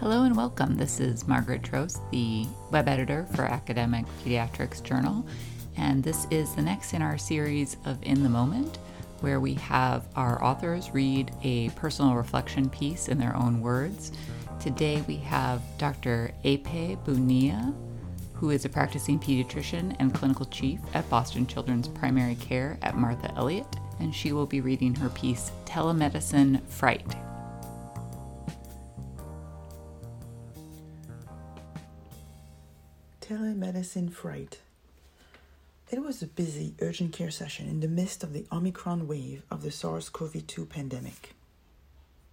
Hello and welcome. This is Margaret Trost, the web editor for Academic Pediatrics Journal, and this is the next in our series of In the Moment, where we have our authors read a personal reflection piece in their own words. Today we have Dr. Ape Bunia, who is a practicing pediatrician and clinical chief at Boston Children's Primary Care at Martha Eliot, and she will be reading her piece Telemedicine Fright Telemedicine fright. It was a busy urgent care session in the midst of the Omicron wave of the SARS CoV 2 pandemic.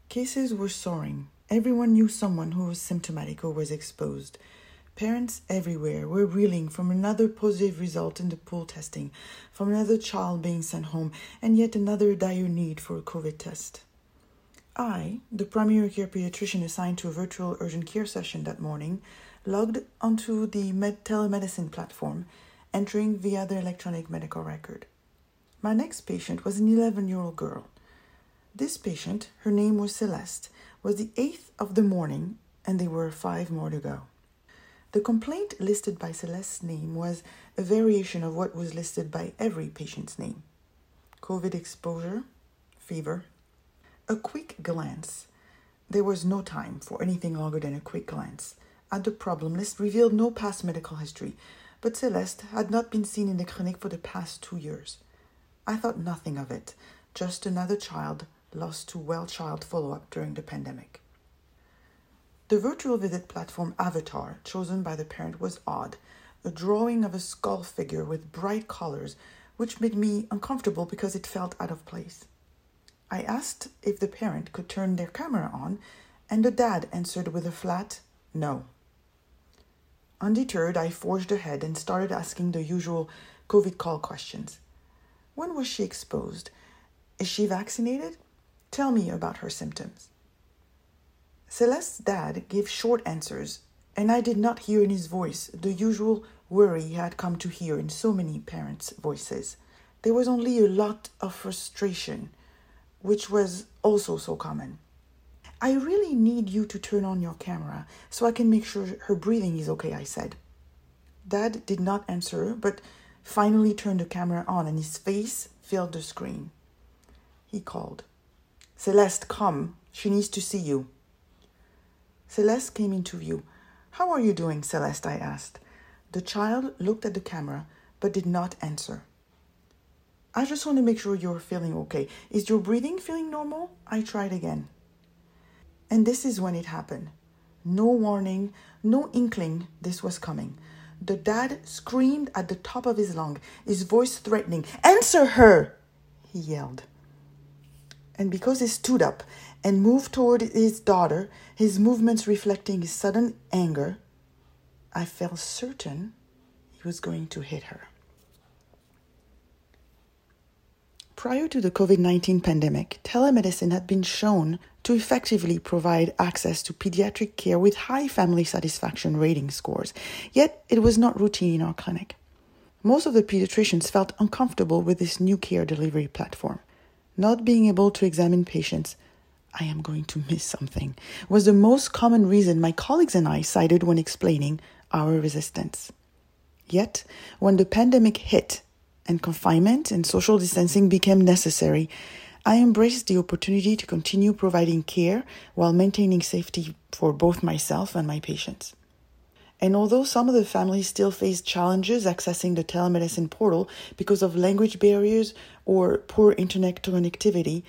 Cases were soaring. Everyone knew someone who was symptomatic or was exposed. Parents everywhere were reeling from another positive result in the pool testing, from another child being sent home, and yet another dire need for a COVID test. I, the primary care pediatrician assigned to a virtual urgent care session that morning, logged onto the med- telemedicine platform, entering via the electronic medical record. My next patient was an 11 year old girl. This patient, her name was Celeste, was the eighth of the morning, and there were five more to go. The complaint listed by Celeste's name was a variation of what was listed by every patient's name COVID exposure, fever, a quick glance. There was no time for anything longer than a quick glance at the problem list revealed no past medical history, but Celeste had not been seen in the clinic for the past two years. I thought nothing of it, just another child lost to well child follow up during the pandemic. The virtual visit platform avatar chosen by the parent was odd, a drawing of a skull figure with bright colors, which made me uncomfortable because it felt out of place. I asked if the parent could turn their camera on, and the dad answered with a flat no. Undeterred, I forged ahead and started asking the usual COVID call questions. When was she exposed? Is she vaccinated? Tell me about her symptoms. Celeste's dad gave short answers, and I did not hear in his voice the usual worry he had come to hear in so many parents' voices. There was only a lot of frustration, which was also so common. I really need you to turn on your camera so I can make sure her breathing is okay, I said. Dad did not answer, but finally turned the camera on and his face filled the screen. He called, Celeste, come. She needs to see you. Celeste came into view. How are you doing, Celeste? I asked. The child looked at the camera but did not answer. I just want to make sure you're feeling okay. Is your breathing feeling normal? I tried again. And this is when it happened. No warning, no inkling this was coming. The dad screamed at the top of his lung, his voice threatening. Answer her! he yelled. And because he stood up and moved toward his daughter, his movements reflecting his sudden anger, I felt certain he was going to hit her. Prior to the COVID 19 pandemic, telemedicine had been shown to effectively provide access to pediatric care with high family satisfaction rating scores, yet it was not routine in our clinic. Most of the pediatricians felt uncomfortable with this new care delivery platform. Not being able to examine patients, I am going to miss something, was the most common reason my colleagues and I cited when explaining our resistance. Yet, when the pandemic hit and confinement and social distancing became necessary, I embraced the opportunity to continue providing care while maintaining safety for both myself and my patients. And although some of the families still face challenges accessing the telemedicine portal because of language barriers or poor internet connectivity,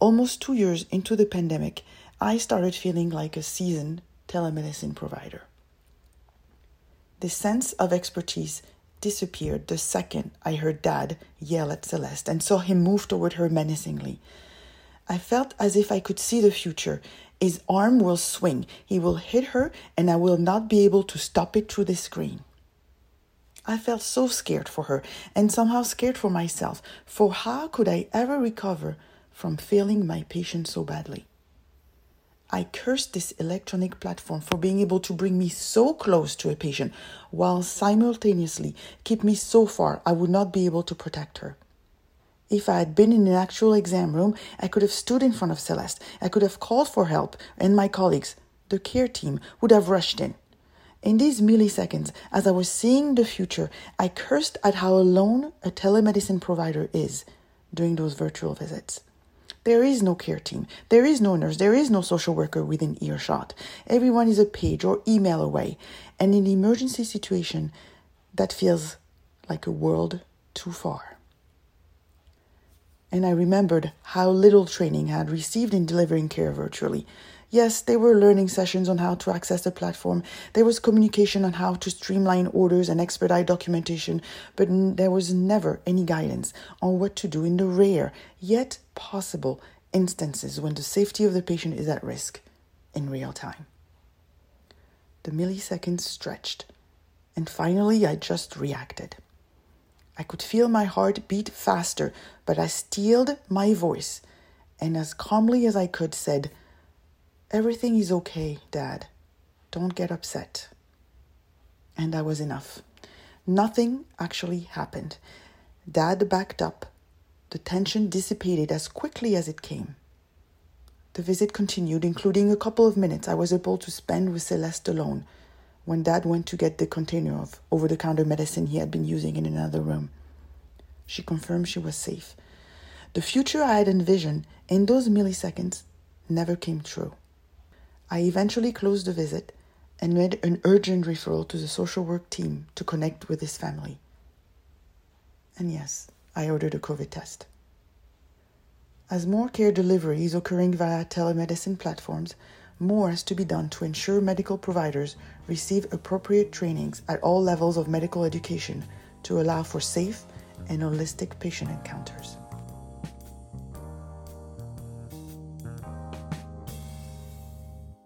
almost two years into the pandemic, I started feeling like a seasoned telemedicine provider. The sense of expertise disappeared the second I heard Dad yell at Celeste and saw him move toward her menacingly. I felt as if I could see the future. His arm will swing, he will hit her, and I will not be able to stop it through the screen. I felt so scared for her and somehow scared for myself, for how could I ever recover from failing my patient so badly? I cursed this electronic platform for being able to bring me so close to a patient while simultaneously keep me so far I would not be able to protect her. If I had been in an actual exam room, I could have stood in front of Celeste. I could have called for help and my colleagues. the care team would have rushed in. In these milliseconds, as I was seeing the future, I cursed at how alone a telemedicine provider is during those virtual visits. There is no care team, there is no nurse, there is no social worker within earshot. Everyone is a page or email away. And in emergency situation, that feels like a world too far. And I remembered how little training I had received in delivering care virtually. Yes, there were learning sessions on how to access the platform. There was communication on how to streamline orders and expedite documentation, but there was never any guidance on what to do in the rare, yet possible, instances when the safety of the patient is at risk in real time. The milliseconds stretched, and finally I just reacted. I could feel my heart beat faster, but I steeled my voice and as calmly as I could said, Everything is okay, Dad. Don't get upset. And that was enough. Nothing actually happened. Dad backed up. The tension dissipated as quickly as it came. The visit continued, including a couple of minutes I was able to spend with Celeste alone when Dad went to get the container of over the counter medicine he had been using in another room. She confirmed she was safe. The future I had envisioned in those milliseconds never came true. I eventually closed the visit and made an urgent referral to the social work team to connect with his family. And yes, I ordered a COVID test. As more care delivery is occurring via telemedicine platforms, more has to be done to ensure medical providers receive appropriate trainings at all levels of medical education to allow for safe and holistic patient encounters.